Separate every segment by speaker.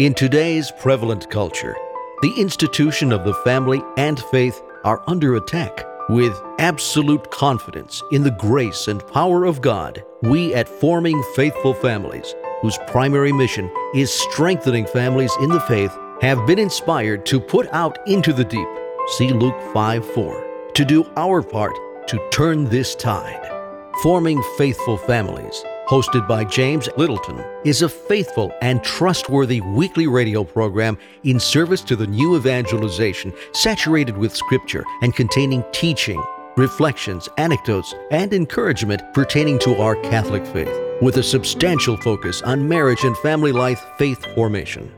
Speaker 1: In today's prevalent culture, the institution of the family and faith are under attack. With absolute confidence in the grace and power of God, we at Forming Faithful Families, whose primary mission is strengthening families in the faith, have been inspired to put out into the deep, see Luke 5 4, to do our part to turn this tide. Forming Faithful Families hosted by James Littleton, is a faithful and trustworthy weekly radio program in service to the new evangelization, saturated with scripture and containing teaching, reflections, anecdotes, and encouragement pertaining to our Catholic faith, with a substantial focus on marriage and family life faith formation.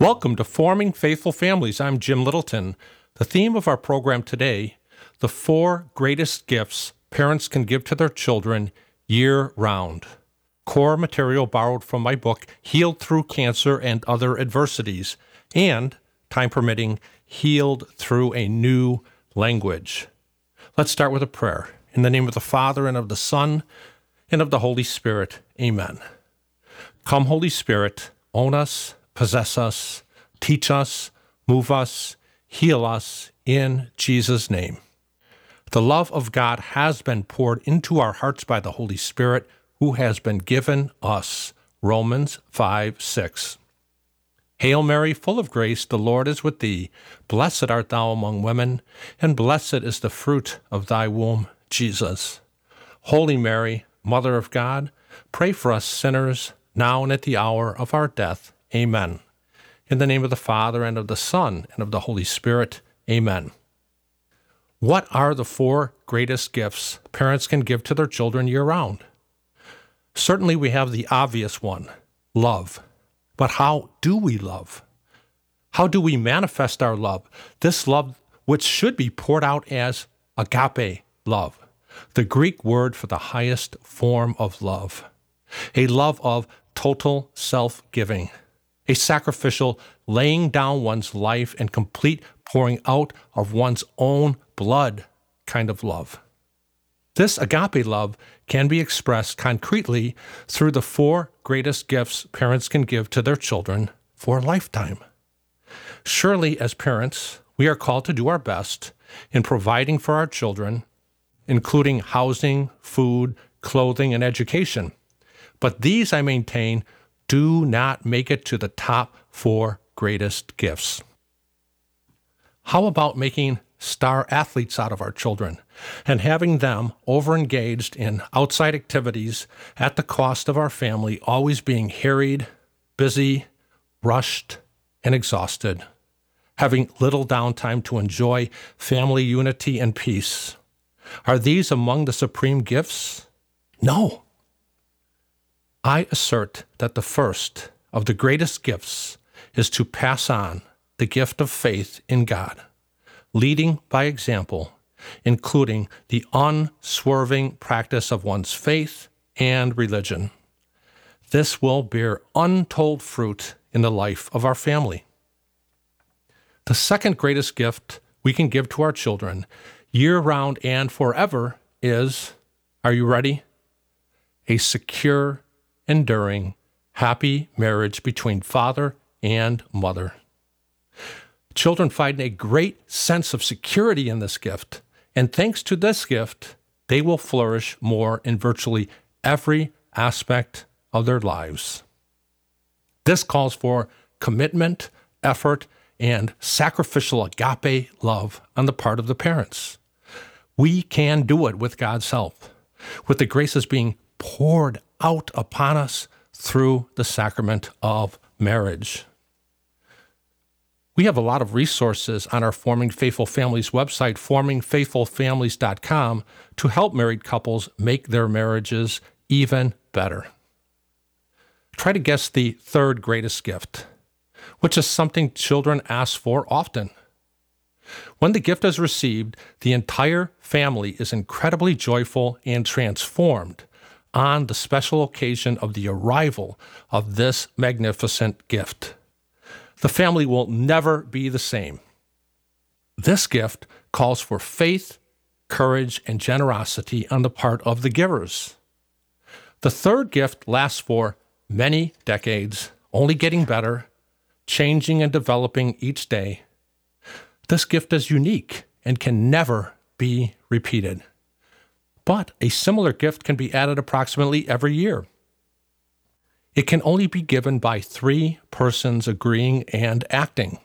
Speaker 2: Welcome to Forming Faithful Families. I'm Jim Littleton. The theme of our program today the four greatest gifts parents can give to their children year round. Core material borrowed from my book, Healed Through Cancer and Other Adversities, and, time permitting, Healed Through a New Language. Let's start with a prayer. In the name of the Father, and of the Son, and of the Holy Spirit. Amen. Come, Holy Spirit, own us, possess us, teach us, move us, heal us, in Jesus' name. The love of God has been poured into our hearts by the Holy Spirit who has been given us. Romans 5 6. Hail Mary, full of grace, the Lord is with thee. Blessed art thou among women, and blessed is the fruit of thy womb, Jesus. Holy Mary, Mother of God, pray for us sinners, now and at the hour of our death. Amen. In the name of the Father, and of the Son, and of the Holy Spirit. Amen. What are the four greatest gifts parents can give to their children year round? Certainly, we have the obvious one love. But how do we love? How do we manifest our love? This love, which should be poured out as agape love, the Greek word for the highest form of love, a love of total self giving, a sacrificial laying down one's life and complete pouring out of one's own blood kind of love. This agape love can be expressed concretely through the four greatest gifts parents can give to their children for a lifetime. Surely, as parents, we are called to do our best in providing for our children, including housing, food, clothing, and education. But these, I maintain, do not make it to the top four greatest gifts. How about making star athletes out of our children and having them overengaged in outside activities at the cost of our family always being harried, busy, rushed, and exhausted, having little downtime to enjoy family unity and peace. Are these among the supreme gifts? No. I assert that the first of the greatest gifts is to pass on the gift of faith in God leading by example, including the unswerving practice of one's faith and religion. This will bear untold fruit in the life of our family. The second greatest gift we can give to our children, year round and forever, is are you ready? A secure, enduring, happy marriage between father and mother. Children find a great sense of security in this gift, and thanks to this gift, they will flourish more in virtually every aspect of their lives. This calls for commitment, effort, and sacrificial agape love on the part of the parents. We can do it with God's help, with the graces being poured out upon us through the sacrament of marriage. We have a lot of resources on our Forming Faithful Families website, formingfaithfulfamilies.com, to help married couples make their marriages even better. Try to guess the third greatest gift, which is something children ask for often. When the gift is received, the entire family is incredibly joyful and transformed on the special occasion of the arrival of this magnificent gift the family will never be the same. This gift calls for faith, courage, and generosity on the part of the givers. The third gift lasts for many decades, only getting better, changing and developing each day. This gift is unique and can never be repeated. But a similar gift can be added approximately every year. It can only be given by three persons agreeing and acting.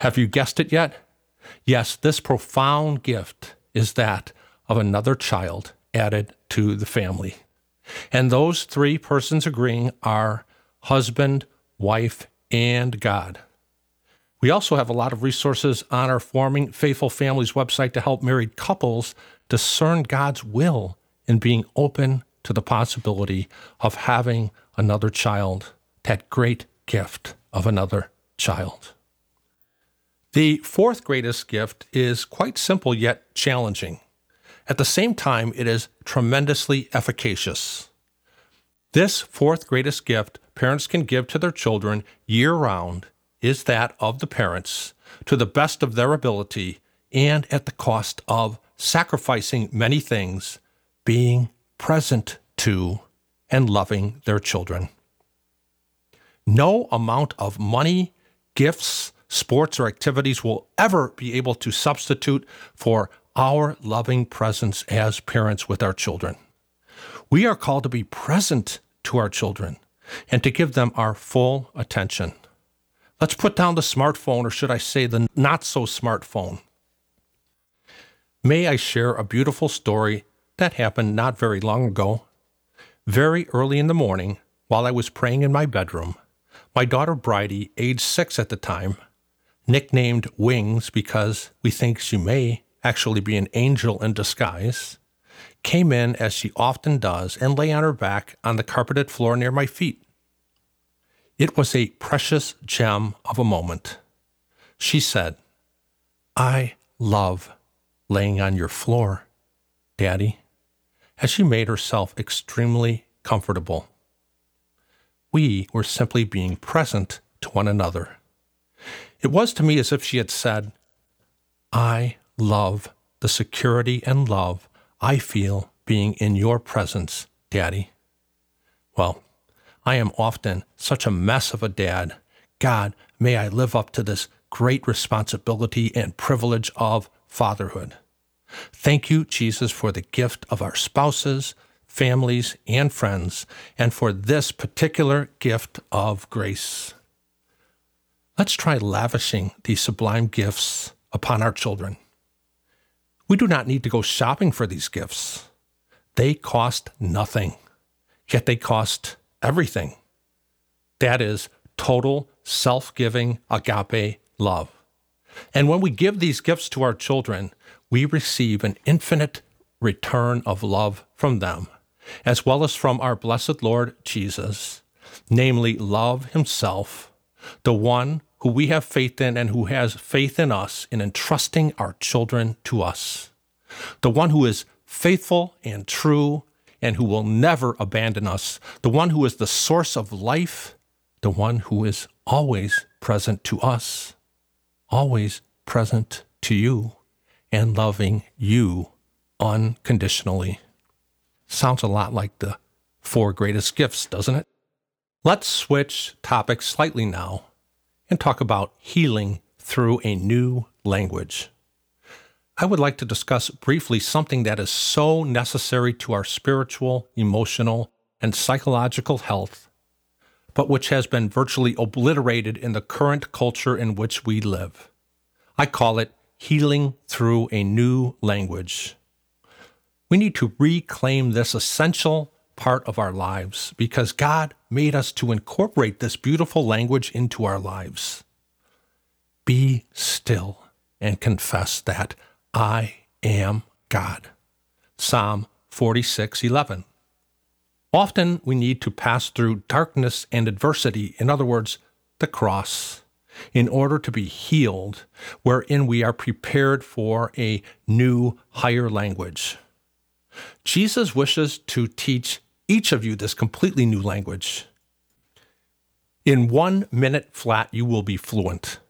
Speaker 2: Have you guessed it yet? Yes, this profound gift is that of another child added to the family. And those three persons agreeing are husband, wife, and God. We also have a lot of resources on our Forming Faithful Families website to help married couples discern God's will in being open to the possibility of having another child, that great gift of another child. The fourth greatest gift is quite simple yet challenging. At the same time, it is tremendously efficacious. This fourth greatest gift parents can give to their children year round is that of the parents to the best of their ability and at the cost of sacrificing many things, being present to and loving their children. No amount of money, gifts, sports, or activities will ever be able to substitute for our loving presence as parents with our children. We are called to be present to our children and to give them our full attention. Let's put down the smartphone, or should I say, the not so smartphone. May I share a beautiful story that happened not very long ago? Very early in the morning, while I was praying in my bedroom, my daughter Bridie, age six at the time, nicknamed Wings because we think she may actually be an angel in disguise, came in as she often does and lay on her back on the carpeted floor near my feet. It was a precious gem of a moment. She said, I love laying on your floor, Daddy, as she made herself extremely comfortable. We were simply being present to one another. It was to me as if she had said, I love the security and love I feel being in your presence, Daddy. Well, I am often such a mess of a dad. God, may I live up to this great responsibility and privilege of fatherhood. Thank you, Jesus, for the gift of our spouses, families, and friends, and for this particular gift of grace. Let's try lavishing these sublime gifts upon our children. We do not need to go shopping for these gifts. They cost nothing, yet they cost everything. That is total self giving agape love. And when we give these gifts to our children, we receive an infinite return of love from them, as well as from our blessed Lord Jesus, namely, love Himself, the one who we have faith in and who has faith in us in entrusting our children to us. The one who is faithful and true and who will never abandon us. The one who is the source of life. The one who is always present to us, always present to you, and loving you unconditionally. Sounds a lot like the four greatest gifts, doesn't it? Let's switch topics slightly now and talk about healing through a new language. I would like to discuss briefly something that is so necessary to our spiritual, emotional, and psychological health, but which has been virtually obliterated in the current culture in which we live. I call it healing through a new language. We need to reclaim this essential part of our lives because God made us to incorporate this beautiful language into our lives. Be still and confess that I am God. Psalm 46:11. Often we need to pass through darkness and adversity, in other words, the cross, in order to be healed, wherein we are prepared for a new, higher language. Jesus wishes to teach each of you this completely new language. In one minute flat, you will be fluent.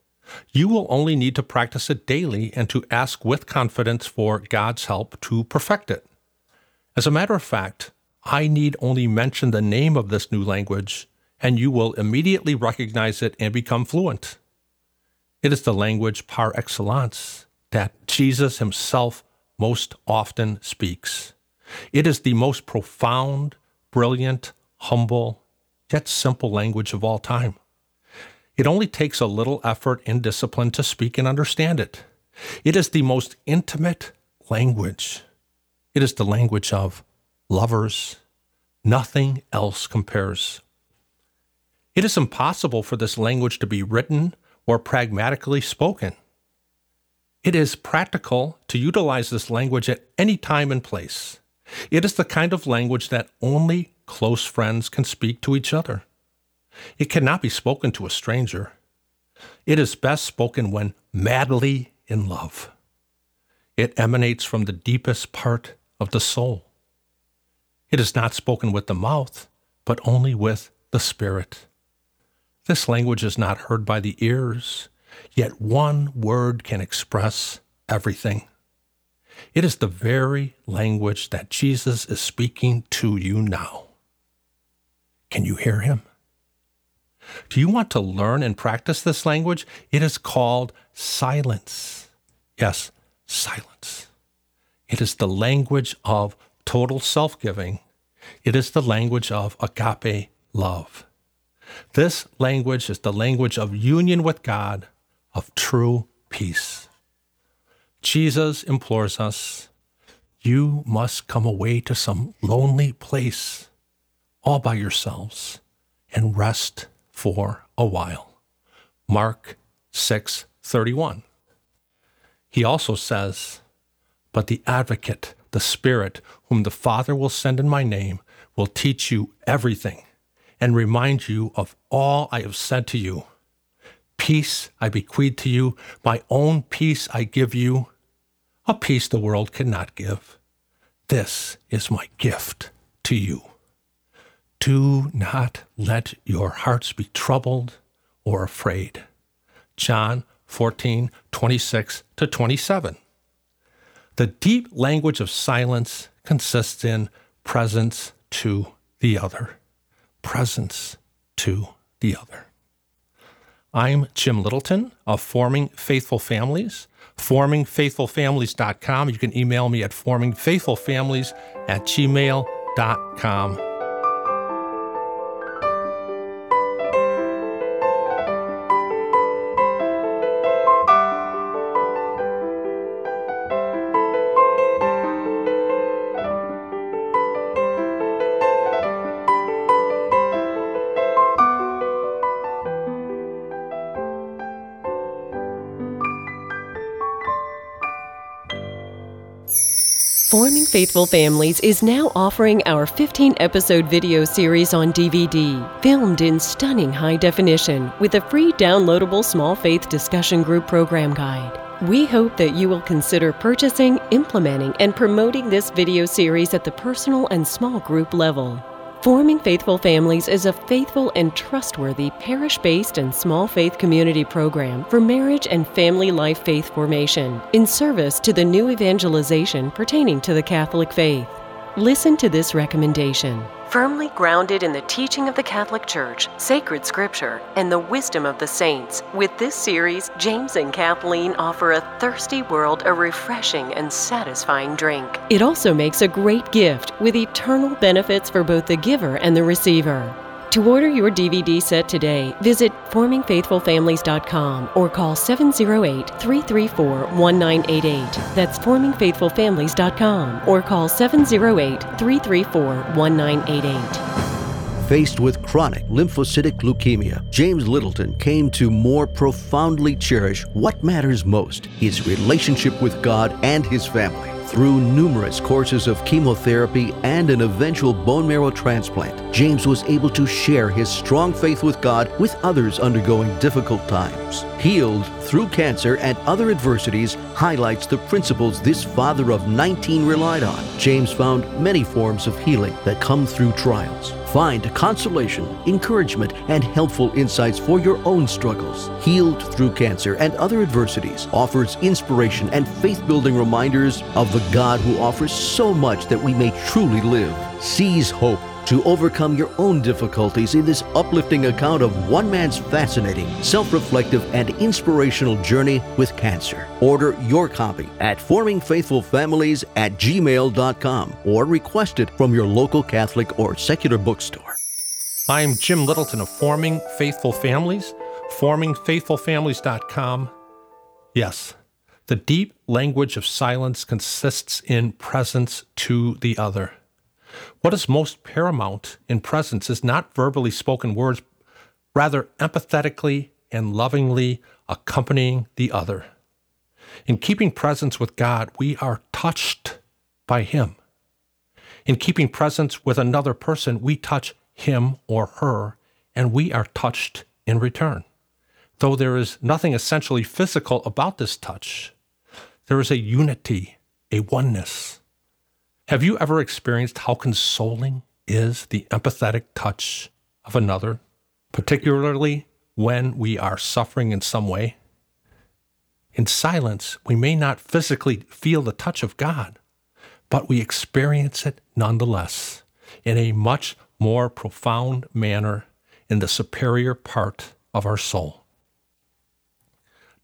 Speaker 2: You will only need to practice it daily and to ask with confidence for God's help to perfect it. As a matter of fact, I need only mention the name of this new language, and you will immediately recognize it and become fluent. It is the language par excellence that Jesus himself most often speaks. It is the most profound, brilliant, humble, yet simple language of all time. It only takes a little effort and discipline to speak and understand it. It is the most intimate language. It is the language of lovers. Nothing else compares. It is impossible for this language to be written or pragmatically spoken. It is practical to utilize this language at any time and place. It is the kind of language that only close friends can speak to each other. It cannot be spoken to a stranger. It is best spoken when madly in love. It emanates from the deepest part of the soul. It is not spoken with the mouth, but only with the spirit. This language is not heard by the ears, yet one word can express everything. It is the very language that Jesus is speaking to you now. Can you hear him? Do you want to learn and practice this language? It is called silence. Yes, silence. It is the language of total self giving. It is the language of agape love. This language is the language of union with God, of true peace. Jesus implores us you must come away to some lonely place all by yourselves and rest for a while. Mark 6:31. He also says, "But the advocate, the Spirit, whom the Father will send in my name, will teach you everything and remind you of all I have said to you. Peace I bequeath to you, my own peace I give you, a peace the world cannot give. This is my gift to you." Do not let your hearts be troubled or afraid. John 14, 26 to 27. The deep language of silence consists in presence to the other. Presence to the other. I'm Jim Littleton of Forming Faithful Families, formingfaithfulfamilies.com. You can email me at formingfaithfulfamilies at gmail.com.
Speaker 3: Forming Faithful Families is now offering our 15 episode video series on DVD, filmed in stunning high definition with a free downloadable small faith discussion group program guide. We hope that you will consider purchasing, implementing, and promoting this video series at the personal and small group level. Forming Faithful Families is a faithful and trustworthy parish based and small faith community program for marriage and family life faith formation in service to the new evangelization pertaining to the Catholic faith. Listen to this recommendation. Firmly grounded in the teaching of the Catholic Church, sacred scripture, and the wisdom of the saints, with this series, James and Kathleen offer a thirsty world a refreshing and satisfying drink. It also makes a great gift with eternal benefits for both the giver and the receiver. To order your DVD set today, visit formingfaithfulfamilies.com or call 708 334 1988. That's formingfaithfulfamilies.com or call 708 334 1988.
Speaker 1: Faced with chronic lymphocytic leukemia, James Littleton came to more profoundly cherish what matters most his relationship with God and his family. Through numerous courses of chemotherapy and an eventual bone marrow transplant, James was able to share his strong faith with God with others undergoing difficult times. Healed through cancer and other adversities highlights the principles this father of 19 relied on. James found many forms of healing that come through trials. Find consolation, encouragement, and helpful insights for your own struggles. Healed Through Cancer and Other Adversities offers inspiration and faith building reminders of the God who offers so much that we may truly live. Seize hope to overcome your own difficulties in this uplifting account of one man's fascinating, self reflective, and inspirational journey with cancer. Order your copy at formingfaithfulfamilies at gmail.com or request it from your local Catholic or secular bookstore.
Speaker 2: I'm Jim Littleton of Forming Faithful Families, formingfaithfulfamilies.com. Yes, the deep language of silence consists in presence to the other. What is most paramount in presence is not verbally spoken words, rather empathetically and lovingly accompanying the other. In keeping presence with God, we are touched by Him. In keeping presence with another person, we touch him or her, and we are touched in return. Though there is nothing essentially physical about this touch, there is a unity, a oneness. Have you ever experienced how consoling is the empathetic touch of another, particularly when we are suffering in some way? In silence, we may not physically feel the touch of God, but we experience it nonetheless in a much more profound manner in the superior part of our soul.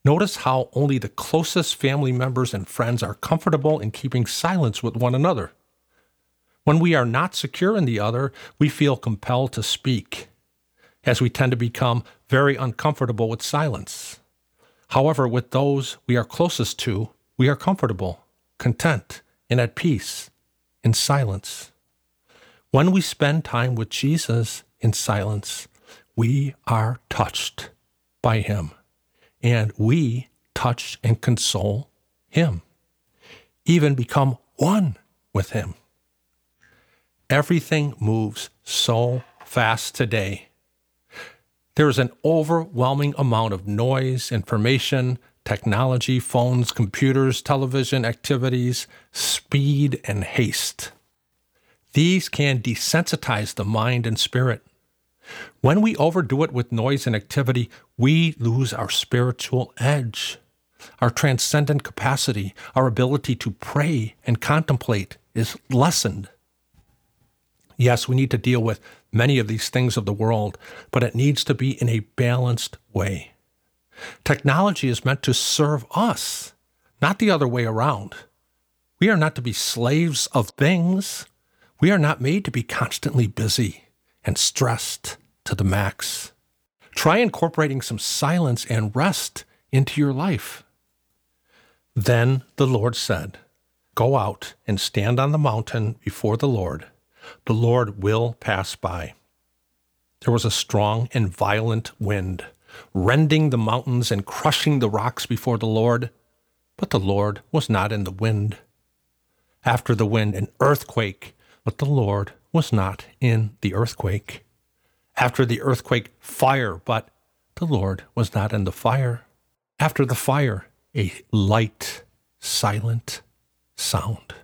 Speaker 2: Notice how only the closest family members and friends are comfortable in keeping silence with one another. When we are not secure in the other, we feel compelled to speak, as we tend to become very uncomfortable with silence. However, with those we are closest to, we are comfortable, content, and at peace in silence. When we spend time with Jesus in silence, we are touched by Him and we touch and console him, even become one with him. Everything moves so fast today. There is an overwhelming amount of noise, information, technology, phones, computers, television, activities, speed, and haste. These can desensitize the mind and spirit. When we overdo it with noise and activity, we lose our spiritual edge. Our transcendent capacity, our ability to pray and contemplate is lessened. Yes, we need to deal with many of these things of the world, but it needs to be in a balanced way. Technology is meant to serve us, not the other way around. We are not to be slaves of things. We are not made to be constantly busy and stressed to the max. Try incorporating some silence and rest into your life. Then the Lord said, Go out and stand on the mountain before the Lord. The Lord will pass by. There was a strong and violent wind, rending the mountains and crushing the rocks before the Lord. But the Lord was not in the wind. After the wind, an earthquake, but the Lord was not in the earthquake after the earthquake, fire, but the Lord was not in the fire. After the fire, a light, silent sound.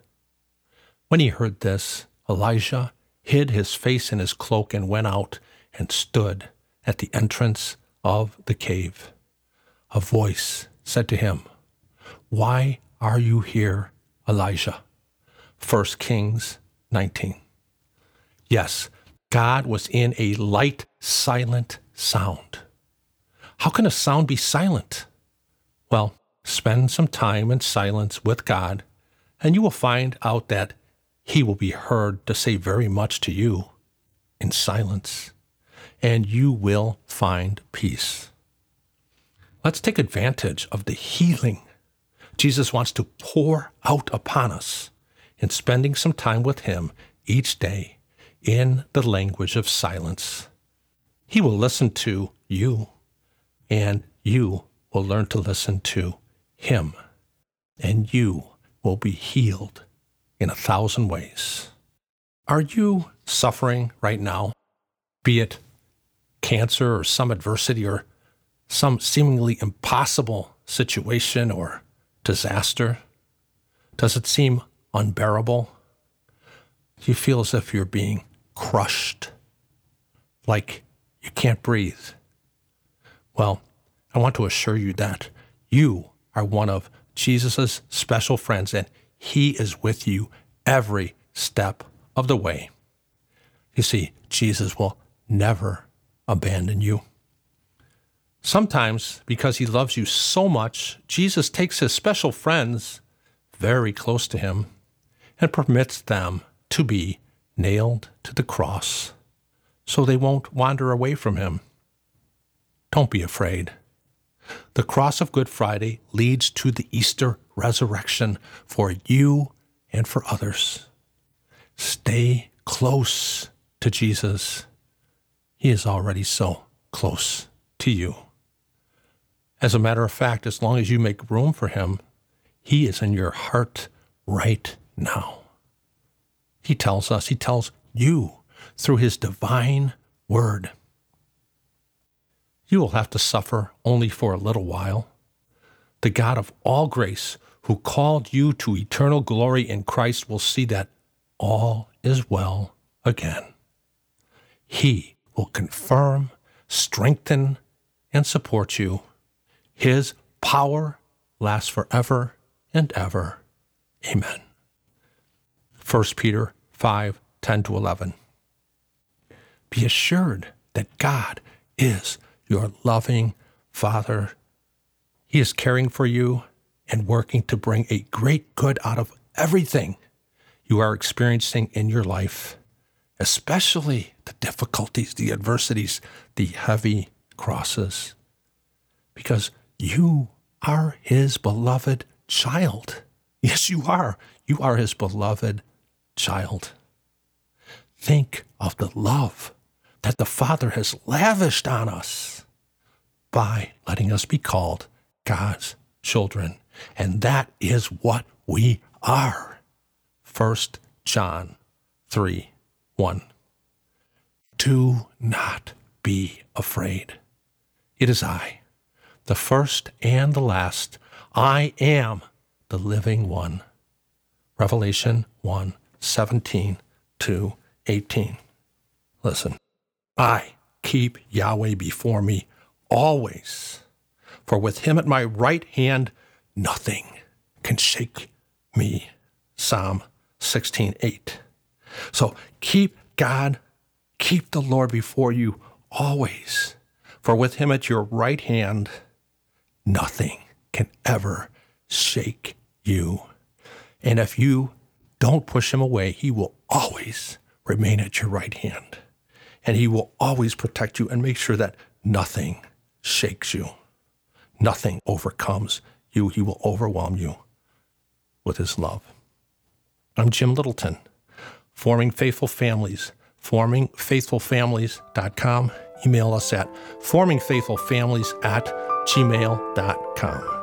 Speaker 2: When he heard this, Elijah hid his face in his cloak and went out and stood at the entrance of the cave. A voice said to him, Why are you here, Elijah? 1 Kings 19. Yes, God was in a light, silent sound. How can a sound be silent? Well, spend some time in silence with God, and you will find out that He will be heard to say very much to you in silence, and you will find peace. Let's take advantage of the healing Jesus wants to pour out upon us in spending some time with Him each day in the language of silence. He will listen to you, and you will learn to listen to Him, and you will be healed in a thousand ways. Are you suffering right now? Be it cancer or some adversity or some seemingly impossible situation or disaster? Does it seem unbearable? Do you feel as if you're being crushed, like you can't breathe. Well, I want to assure you that you are one of Jesus' special friends and he is with you every step of the way. You see, Jesus will never abandon you. Sometimes, because he loves you so much, Jesus takes his special friends very close to him and permits them to be nailed to the cross so they won't wander away from him. Don't be afraid. The cross of Good Friday leads to the Easter resurrection for you and for others. Stay close to Jesus. He is already so close to you. As a matter of fact, as long as you make room for him, he is in your heart right now. He tells us, he tells you through his divine word. You will have to suffer only for a little while. The God of all grace, who called you to eternal glory in Christ, will see that all is well again. He will confirm, strengthen, and support you. His power lasts forever and ever. Amen. 1 Peter 5 10 to 11. Be assured that God is your loving Father. He is caring for you and working to bring a great good out of everything you are experiencing in your life, especially the difficulties, the adversities, the heavy crosses, because you are His beloved child. Yes, you are. You are His beloved child. Think of the love that the Father has lavished on us by letting us be called God's children. And that is what we are. 1 John 3 1. Do not be afraid. It is I, the first and the last. I am the living one. Revelation 1 17 to 18. Listen. I keep Yahweh before me always. For with him at my right hand, nothing can shake me. Psalm 16:8. So keep God, keep the Lord before you always. For with him at your right hand, nothing can ever shake you. And if you don't push him away, he will always remain at your right hand and He will always protect you and make sure that nothing shakes you, nothing overcomes you. He will overwhelm you with His love. I'm Jim Littleton, Forming Faithful Families, formingfaithfulfamilies.com. Email us at formingfaithfulfamilies at gmail.com.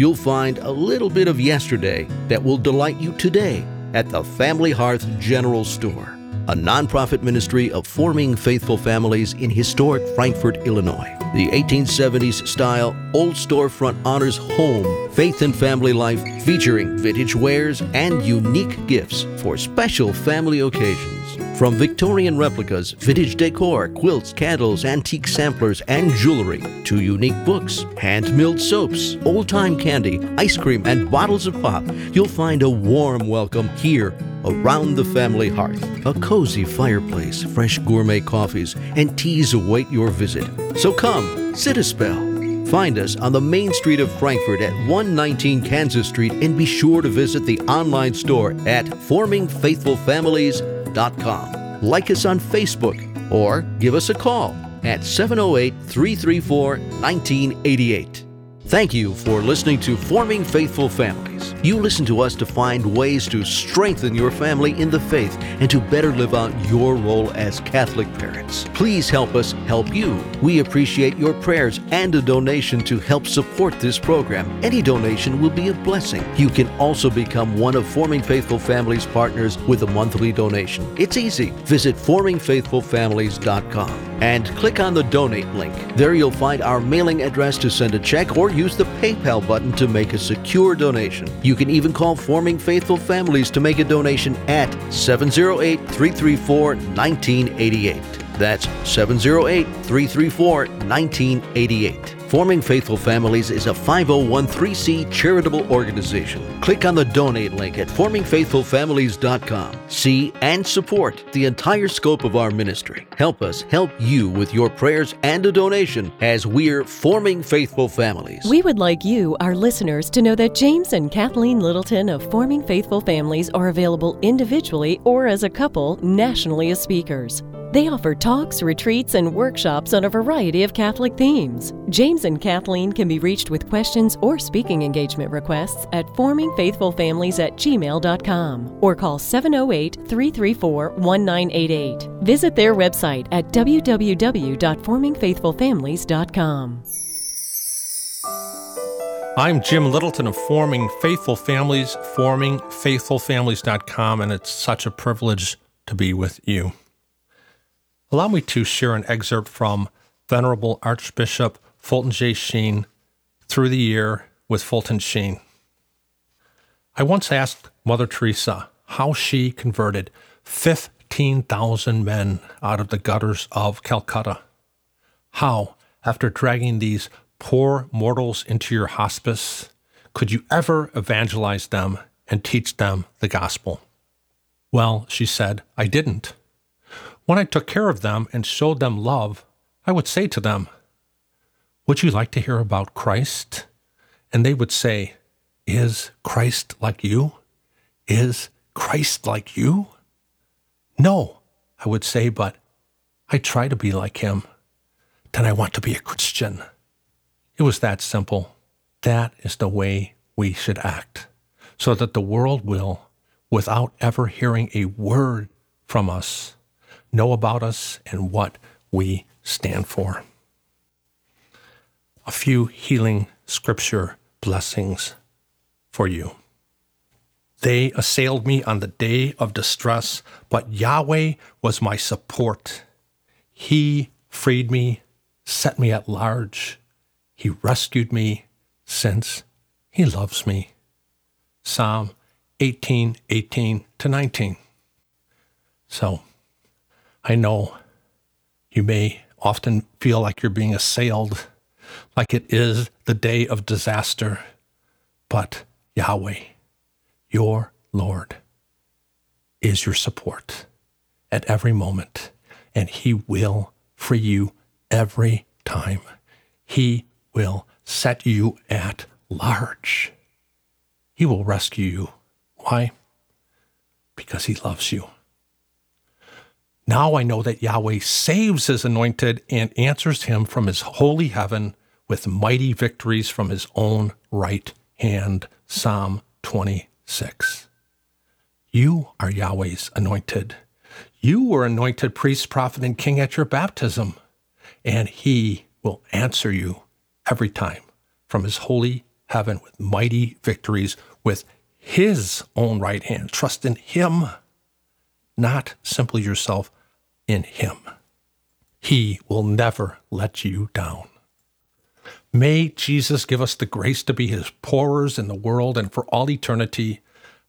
Speaker 1: you'll find a little bit of yesterday that will delight you today at the Family Hearth General Store, a nonprofit ministry of forming faithful families in historic Frankfort, Illinois. The 1870s style old storefront honors home, faith, and family life, featuring vintage wares and unique gifts for special family occasions. From Victorian replicas, vintage decor, quilts, candles, antique samplers, and jewelry, to unique books, hand milled soaps, old time candy, ice cream, and bottles of pop, you'll find a warm welcome here around the family hearth. A cozy fireplace, fresh gourmet coffees, and teas await your visit. So come, sit a spell. Find us on the main street of Frankfort at 119 Kansas Street and be sure to visit the online store at like us on Facebook or give us a call at 708 334 1988. Thank you for listening to Forming Faithful Families. You listen to us to find ways to strengthen your family in the faith and to better live out your role as Catholic parents. Please help us help you. We appreciate your prayers and a donation to help support this program. Any donation will be a blessing. You can also become one of Forming Faithful Families partners with a monthly donation. It's easy. Visit formingfaithfulfamilies.com and click on the donate link. There you'll find our mailing address to send a check or use the PayPal button to make a secure donation. You can even call Forming Faithful Families to make a donation at 708 334 1988. That's 708 334 1988. Forming Faithful Families is a 501c charitable organization. Click on the donate link at formingfaithfulfamilies.com. See and support the entire scope of our ministry. Help us help you with your prayers and a donation as we're forming faithful families.
Speaker 3: We would like you, our listeners, to know that James and Kathleen Littleton of Forming Faithful Families are available individually or as a couple nationally as speakers. They offer talks, retreats, and workshops on a variety of Catholic themes. James and Kathleen can be reached with questions or speaking engagement requests at formingfaithfulfamilies at gmail.com or call 708 334 1988. Visit their website at www.formingfaithfulfamilies.com.
Speaker 2: I'm Jim Littleton of Forming Faithful Families, formingfaithfulfamilies.com, and it's such a privilege to be with you. Allow me to share an excerpt from Venerable Archbishop Fulton J. Sheen through the year with Fulton Sheen. I once asked Mother Teresa how she converted 15,000 men out of the gutters of Calcutta. How, after dragging these poor mortals into your hospice, could you ever evangelize them and teach them the gospel? Well, she said, I didn't. When I took care of them and showed them love, I would say to them, Would you like to hear about Christ? And they would say, Is Christ like you? Is Christ like you? No, I would say, but I try to be like him. Then I want to be a Christian. It was that simple. That is the way we should act, so that the world will, without ever hearing a word from us, know about us and what we stand for. A few healing scripture blessings for you. They assailed me on the day of distress, but Yahweh was my support. He freed me, set me at large. He rescued me since he loves me. Psalm 18, 18 to 19. So, I know you may often feel like you're being assailed, like it is the day of disaster, but Yahweh, your Lord, is your support at every moment, and He will free you every time. He will set you at large. He will rescue you. Why? Because He loves you. Now I know that Yahweh saves his anointed and answers him from his holy heaven with mighty victories from his own right hand. Psalm 26. You are Yahweh's anointed. You were anointed priest, prophet, and king at your baptism, and he will answer you every time from his holy heaven with mighty victories with his own right hand. Trust in him, not simply yourself, in Him. He will never let you down. May Jesus give us the grace to be His pourers in the world and for all eternity.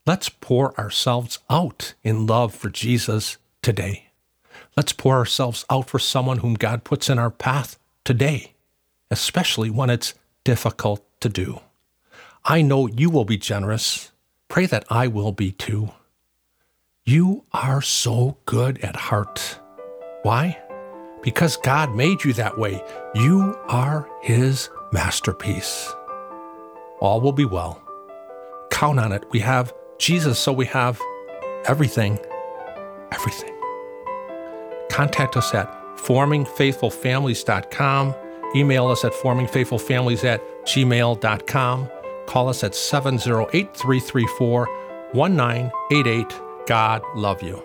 Speaker 2: Let's pour ourselves out in love for Jesus today. Let's pour ourselves out for someone whom God puts in our path today, especially when it's difficult to do. I know you will be generous. Pray that I will be too. You are so good at heart. Why? Because God made you that way. You are His masterpiece. All will be well. Count on it. We have Jesus, so we have everything. Everything. Contact us at formingfaithfulfamilies.com. Email us at formingfaithfulfamilies at gmail.com. Call us at 708 334 1988. God love you.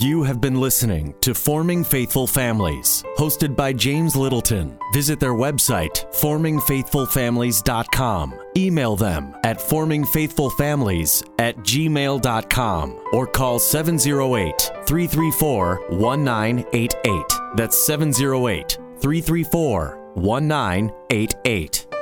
Speaker 4: You have been listening to Forming Faithful Families, hosted by James Littleton. Visit their website, formingfaithfulfamilies.com. Email them at formingfaithfulfamilies at gmail.com or call 708 334 1988. That's 708 334 1988.